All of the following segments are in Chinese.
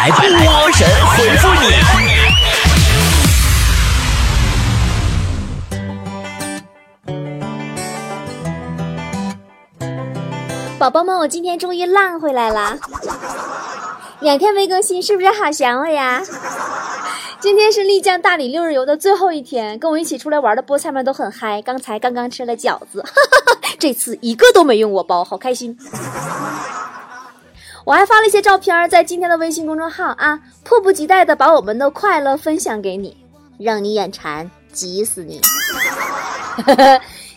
来，波神回复你。宝宝们，我今天终于浪回来了，两天没更新，是不是好想我呀？今天是丽江大理六日游的最后一天，跟我一起出来玩的菠菜们都很嗨。刚才刚刚吃了饺子，这次一个都没用我包，好开心。我还发了一些照片在今天的微信公众号啊，迫不及待的把我们的快乐分享给你，让你眼馋，急死你。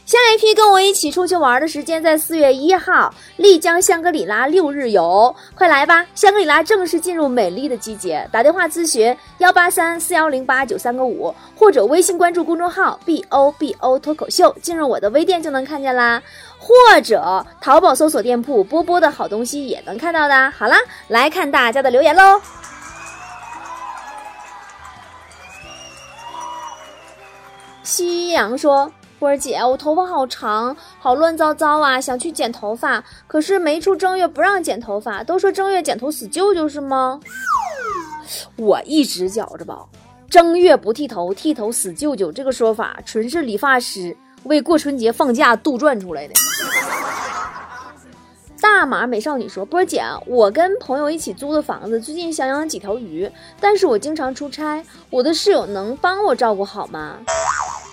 下一批跟我一起出去玩的时间在四月一号，丽江香格里拉六日游，快来吧！香格里拉正式进入美丽的季节。打电话咨询幺八三四幺零八九三个五，或者微信关注公众号 B O B O 脱口秀，进入我的微店就能看见啦。或者淘宝搜索店铺波波的好东西也能看到的。好啦，来看大家的留言喽。夕阳说。波儿姐，我头发好长，好乱糟糟啊，想去剪头发，可是没出正月不让剪头发，都说正月剪头死舅舅是吗？我一直觉着吧，正月不剃头，剃头死舅舅这个说法纯是理发师为过春节放假杜撰出来的。大码美少女说：“波儿姐，我跟朋友一起租的房子，最近想养几条鱼，但是我经常出差，我的室友能帮我照顾好吗？”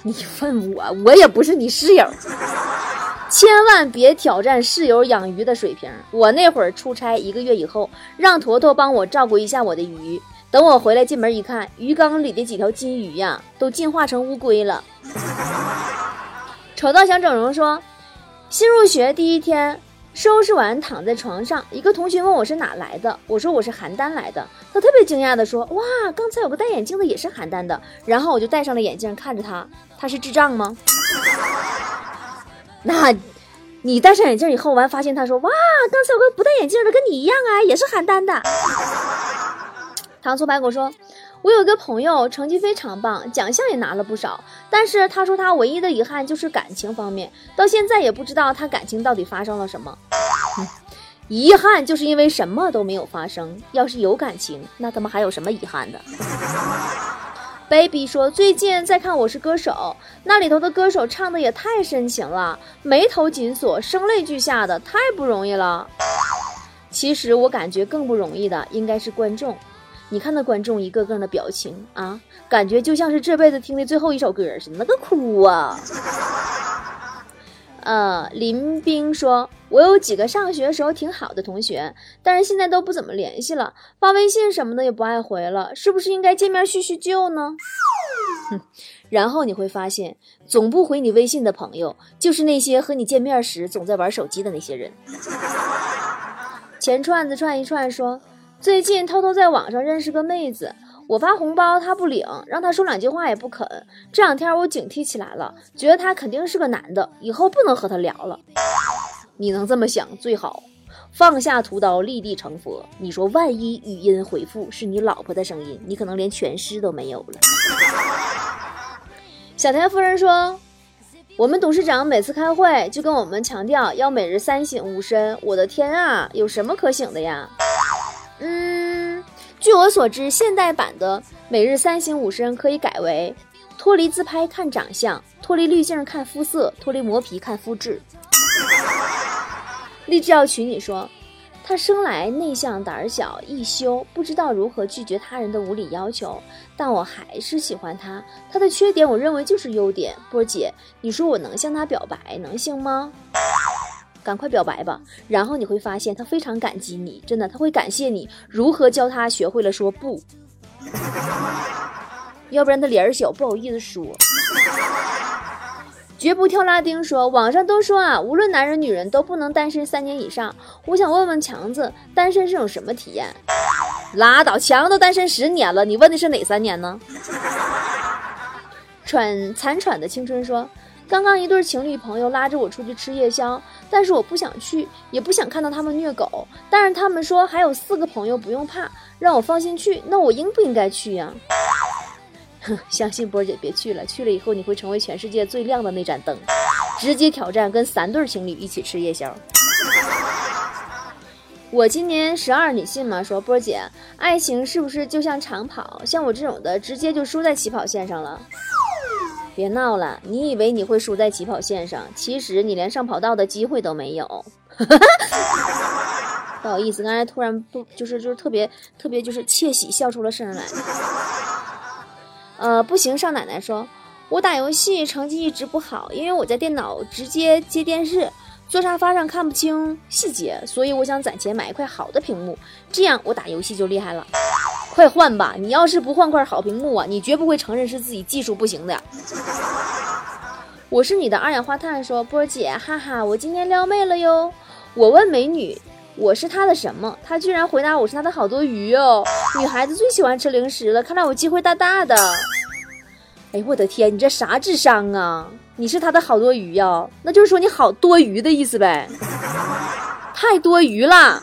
你问我，我也不是你室友，千万别挑战室友养鱼的水平。我那会儿出差一个月以后，让坨坨帮我照顾一下我的鱼。等我回来进门一看，鱼缸里的几条金鱼呀，都进化成乌龟了。丑到想整容说，新入学第一天。收拾完，躺在床上，一个同学问我是哪来的，我说我是邯郸来的。他特别惊讶的说：“哇，刚才有个戴眼镜的也是邯郸的。”然后我就戴上了眼镜，看着他，他是智障吗？那，你戴上眼镜以后，完发现他说：“哇，刚才有个不戴眼镜的跟你一样啊，也是邯郸的。”糖醋排骨说。我有一个朋友，成绩非常棒，奖项也拿了不少。但是他说他唯一的遗憾就是感情方面，到现在也不知道他感情到底发生了什么。遗憾就是因为什么都没有发生。要是有感情，那他妈还有什么遗憾的？Baby 说最近在看《我是歌手》，那里头的歌手唱的也太深情了，眉头紧锁，声泪俱下的，太不容易了。其实我感觉更不容易的应该是观众。你看那观众一个个的表情啊，感觉就像是这辈子听的最后一首歌似的，那个哭啊！呃，林冰说：“我有几个上学时候挺好的同学，但是现在都不怎么联系了，发微信什么的也不爱回了，是不是应该见面叙叙旧呢？”哼，然后你会发现，总不回你微信的朋友，就是那些和你见面时总在玩手机的那些人。钱串子串一串说。最近偷偷在网上认识个妹子，我发红包她不领，让她说两句话也不肯。这两天我警惕起来了，觉得他肯定是个男的，以后不能和她聊了。你能这么想最好，放下屠刀立地成佛。你说万一语音回复是你老婆的声音，你可能连全尸都没有了。小田夫人说，我们董事长每次开会就跟我们强调要每日三省吾身。我的天啊，有什么可省的呀？嗯，据我所知，现代版的每日三省吾身可以改为：脱离自拍看长相，脱离滤镜看肤色，脱离磨皮看肤质。立志要娶你说，他生来内向胆小易羞，不知道如何拒绝他人的无理要求，但我还是喜欢他。他的缺点，我认为就是优点。波姐，你说我能向他表白，能行吗？赶快表白吧，然后你会发现他非常感激你，真的，他会感谢你如何教他学会了说不，要不然他脸儿小不好意思说。绝不跳拉丁说，网上都说啊，无论男人女人都不能单身三年以上。我想问问强子，单身是种什么体验？拉倒，强子都单身十年了，你问的是哪三年呢？喘残喘的青春说。刚刚一对情侣朋友拉着我出去吃夜宵，但是我不想去，也不想看到他们虐狗。但是他们说还有四个朋友不用怕，让我放心去。那我应不应该去呀？哼，相信波姐别去了，去了以后你会成为全世界最亮的那盏灯，直接挑战跟三对情侣一起吃夜宵。我今年十二，你信吗？说波姐，爱情是不是就像长跑？像我这种的，直接就输在起跑线上了。别闹了，你以为你会输在起跑线上？其实你连上跑道的机会都没有。不好意思，刚才突然不就是就是特别特别就是窃喜笑出了声来。呃，不行，少奶奶说，我打游戏成绩一直不好，因为我在电脑直接接电视。坐沙发上看不清细节，所以我想攒钱买一块好的屏幕，这样我打游戏就厉害了。快换吧！你要是不换块好屏幕啊，你绝不会承认是自己技术不行的。我是你的二氧化碳，说波儿姐，哈哈，我今天撩妹了哟。我问美女，我是她的什么？她居然回答我是她的好多鱼哦。女孩子最喜欢吃零食了，看来我机会大大的。哎，我的天，你这啥智商啊？你是她的好多余呀？那就是说你好多余的意思呗？太多余了。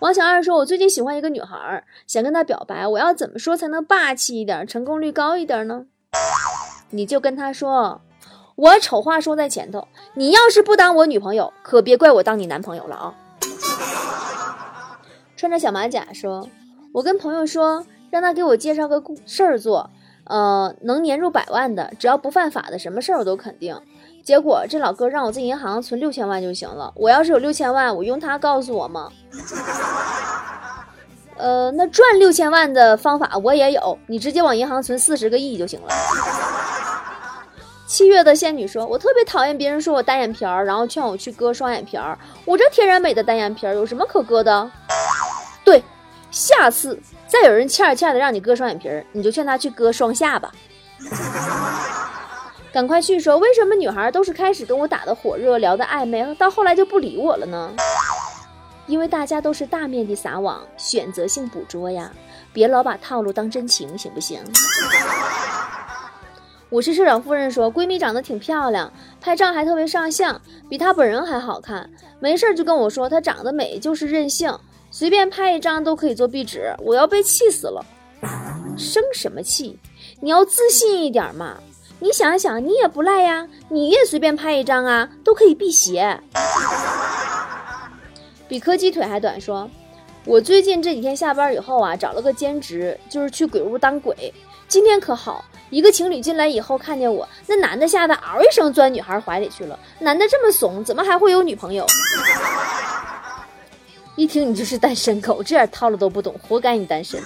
王小二说：“我最近喜欢一个女孩，想跟她表白，我要怎么说才能霸气一点，成功率高一点呢？”你就跟她说：“我丑话说在前头，你要是不当我女朋友，可别怪我当你男朋友了啊！”穿着小马甲说：“我跟朋友说，让他给我介绍个事儿做。”呃，能年入百万的，只要不犯法的，什么事儿我都肯定。结果这老哥让我在银行存六千万就行了。我要是有六千万，我用他告诉我吗？呃，那赚六千万的方法我也有，你直接往银行存四十个亿就行了。七月的仙女说：“我特别讨厌别人说我单眼皮儿，然后劝我去割双眼皮儿。我这天然美的单眼皮儿有什么可割的？对，下次。”再有人欠欠的让你割双眼皮儿，你就劝他去割双下巴。赶快去说，为什么女孩都是开始跟我打的火热，聊的暧昧，到后来就不理我了呢？因为大家都是大面积撒网，选择性捕捉呀，别老把套路当真情，行不行？我是社长夫人说，闺蜜长得挺漂亮，拍照还特别上相，比她本人还好看。没事就跟我说，她长得美就是任性。随便拍一张都可以做壁纸，我要被气死了！生什么气？你要自信一点嘛！你想想，你也不赖呀，你也随便拍一张啊，都可以辟邪。比柯基腿还短，说，我最近这几天下班以后啊，找了个兼职，就是去鬼屋当鬼。今天可好，一个情侣进来以后看见我，那男的吓得嗷一声钻女孩怀里去了。男的这么怂，怎么还会有女朋友？一听你就是单身狗，这点套路都不懂，活该你单身。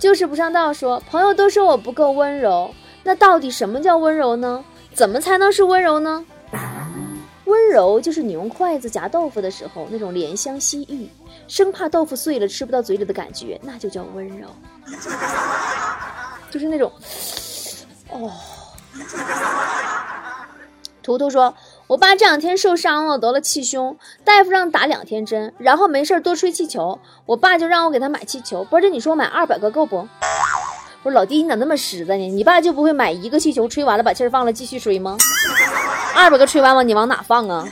就是不上道，说朋友都说我不够温柔，那到底什么叫温柔呢？怎么才能是温柔呢？温柔就是你用筷子夹豆腐的时候那种怜香惜玉，生怕豆腐碎了吃不到嘴里的感觉，那就叫温柔。就是那种，哦。图图说。我爸这两天受伤了，得了气胸，大夫让打两天针，然后没事多吹气球。我爸就让我给他买气球，不是你说买二百个够不？我说老弟，你咋那么实在呢？你爸就不会买一个气球，吹完了把气儿放了继续吹吗？二百个吹完了你往哪放啊？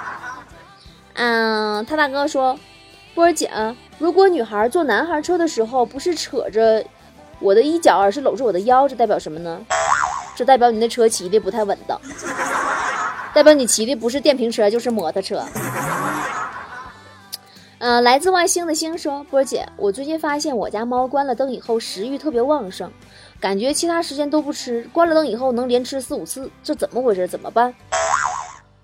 嗯，他大哥说，波儿姐，如果女孩坐男孩车的时候不是扯着我的衣角，而是搂着我的腰，这代表什么呢？这代表你那车骑的不太稳当。代表你骑的不是电瓶车就是摩托车。嗯，来自外星的星说：“波姐，我最近发现我家猫关了灯以后食欲特别旺盛，感觉其他时间都不吃，关了灯以后能连吃四五次，这怎么回事？怎么办？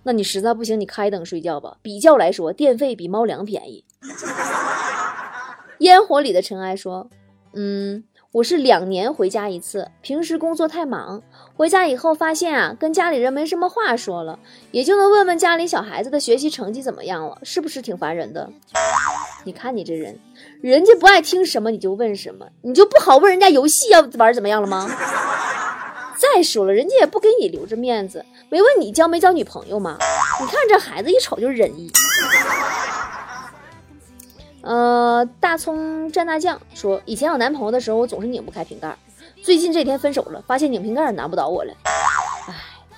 那你实在不行，你开灯睡觉吧。比较来说，电费比猫粮便宜。”烟火里的尘埃说：“嗯。”我是两年回家一次，平时工作太忙，回家以后发现啊，跟家里人没什么话说了，也就能问问家里小孩子的学习成绩怎么样了，是不是挺烦人的？你看你这人，人家不爱听什么你就问什么，你就不好问人家游戏要玩怎么样了吗？再说了，人家也不给你留着面子，没问你交没交女朋友吗？你看这孩子一瞅就是仁义。呃，大葱蘸大酱说，以前有男朋友的时候，我总是拧不开瓶盖。最近这天分手了，发现拧瓶盖难不倒我了。唉，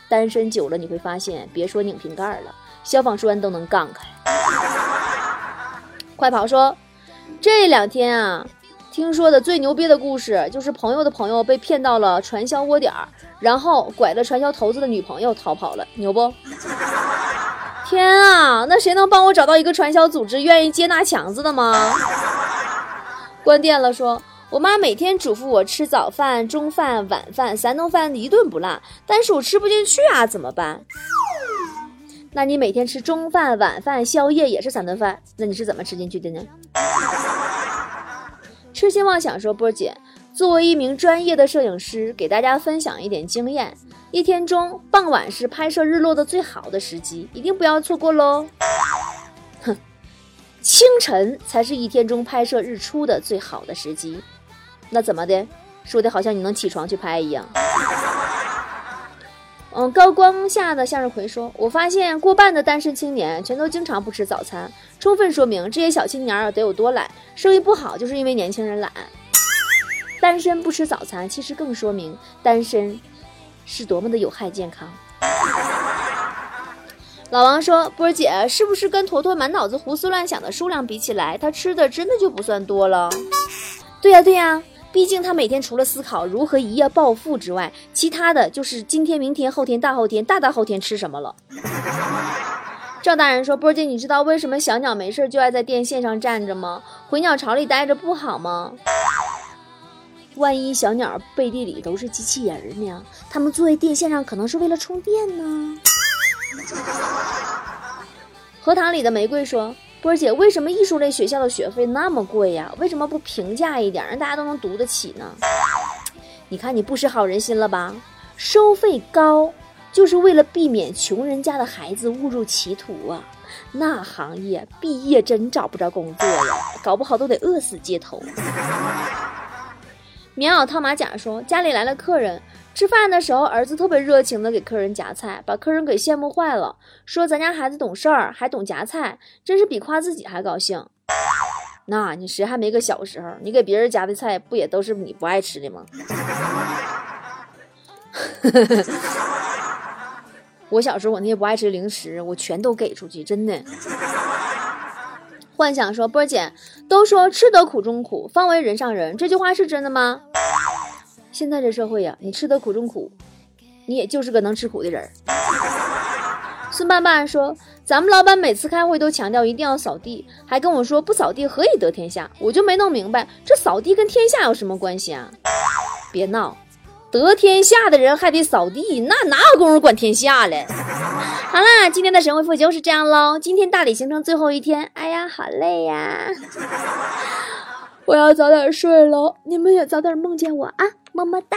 单身久了你会发现，别说拧瓶盖了，消防栓都能杠开。快跑说，这两天啊，听说的最牛逼的故事就是朋友的朋友被骗到了传销窝点儿，然后拐了传销头子的女朋友逃跑了，牛不？天啊，那谁能帮我找到一个传销组织愿意接纳强子的吗？关店了，说我妈每天嘱咐我吃早饭、中饭、晚饭三顿饭一顿不落，但是我吃不进去啊，怎么办？那你每天吃中饭、晚饭、宵夜也是三顿饭，那你是怎么吃进去的呢？痴心妄想说，波姐。作为一名专业的摄影师，给大家分享一点经验：一天中傍晚是拍摄日落的最好的时机，一定不要错过喽。哼，清晨才是一天中拍摄日出的最好的时机。那怎么的？说的好像你能起床去拍一样。嗯，高光下的向日葵说：“我发现过半的单身青年全都经常不吃早餐，充分说明这些小青年儿得有多懒。生意不好就是因为年轻人懒。”单身不吃早餐，其实更说明单身是多么的有害健康。老王说：“波儿姐是不是跟坨坨满脑子胡思乱想的数量比起来，他吃的真的就不算多了？”对呀对呀，毕竟他每天除了思考如何一夜暴富之外，其他的就是今天、明天、后天、大后天、大大后天吃什么了。赵大人说：“波儿姐，你知道为什么小鸟没事就爱在电线上站着吗？回鸟巢里待着不好吗？”万一小鸟背地里都是机器人呢？他们坐在电线上可能是为了充电呢。荷塘里的玫瑰说：“波儿姐，为什么艺术类学校的学费那么贵呀？为什么不平价一点，让大家都能读得起呢？”你看你不识好人心了吧？收费高就是为了避免穷人家的孩子误入歧途啊！那行业毕业真找不着工作呀，搞不好都得饿死街头。棉袄套马甲说：“家里来了客人，吃饭的时候，儿子特别热情的给客人夹菜，把客人给羡慕坏了，说咱家孩子懂事儿，还懂夹菜，真是比夸自己还高兴。那你谁还没个小时候？你给别人夹的菜，不也都是你不爱吃的吗？我小时候我那些不爱吃零食，我全都给出去，真的。”幻想说：“波儿姐，都说吃得苦中苦，方为人上人，这句话是真的吗？现在这社会呀，你吃得苦中苦，你也就是个能吃苦的人。”孙爸爸说：“咱们老板每次开会都强调一定要扫地，还跟我说不扫地何以得天下？我就没弄明白，这扫地跟天下有什么关系啊？别闹！”得天下的人还得扫地，那哪有功夫管天下嘞？好啦，今天的神回复就是这样喽。今天大理行程最后一天，哎呀，好累呀！我要早点睡喽，你们也早点梦见我啊，么么哒。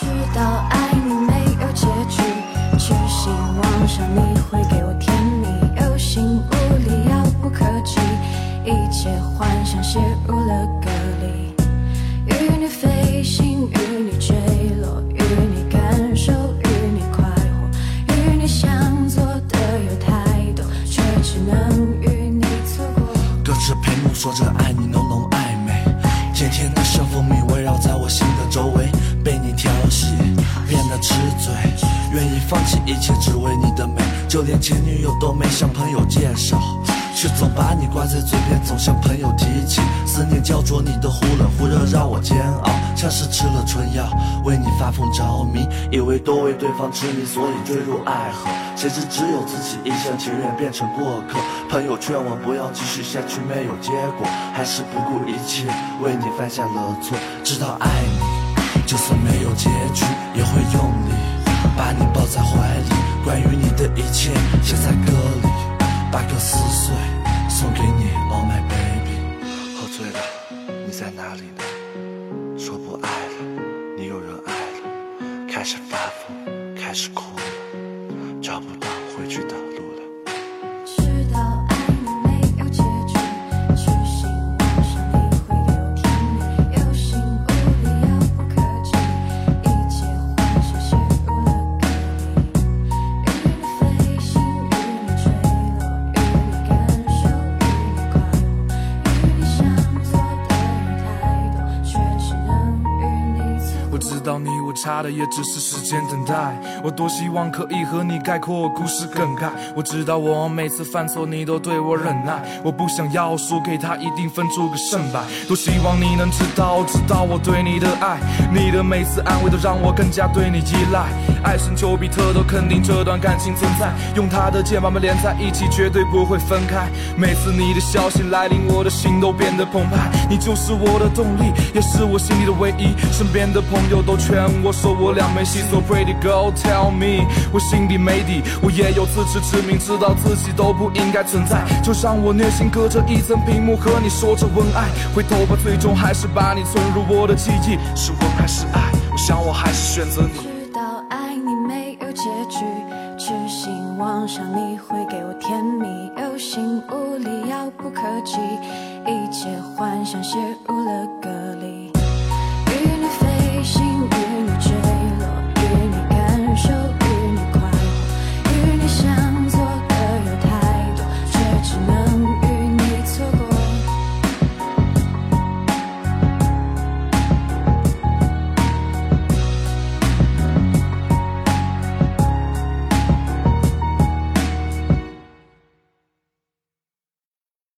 知道爱你没有结局，只希望上你会给我甜蜜，有心无力，遥不可及，一切幻想陷入了连前女友都没向朋友介绍。却总把你挂在嘴边，总向朋友提起。思念焦灼你的忽冷忽热，让我煎熬，像是吃了春药，为你发疯着迷，以为多为对方痴迷，所以坠入爱河。谁知只有自己一厢情愿变成过客。朋友劝我不要继续下去，没有结果，还是不顾一切为你犯下了错。知道爱你，就算没有结局，也会用力把你抱在怀里。关于你的一切，写在歌里。把歌撕碎，送给你，Oh my baby。喝醉了，你在哪里呢？说不爱了，你有人爱了，开始发差的也只是时间等待。我多希望可以和你概括故事梗概。我知道我每次犯错，你都对我忍耐。我不想要输给他，一定分出个胜败。多希望你能知道，知道我对你的爱。你的每次安慰都让我更加对你依赖。爱神丘比特都肯定这段感情存在，用他的剑把我们连在一起，绝对不会分开。每次你的消息来临，我的心都变得澎湃。你就是我的动力，也是我心里的唯一。身边的朋友都劝我说我俩没戏，So pretty girl tell me，我心里没底，我也有自知之明，知道自己都不应该存在。就让我虐心隔着一层屏幕和你说着文爱，回头吧，最终还是把你存入我的记忆。是吻还是爱？我想我还是选择你。知道爱你没有结局，痴心妄想你会给我甜蜜，有心无力，遥不可及，一切幻想写入了歌。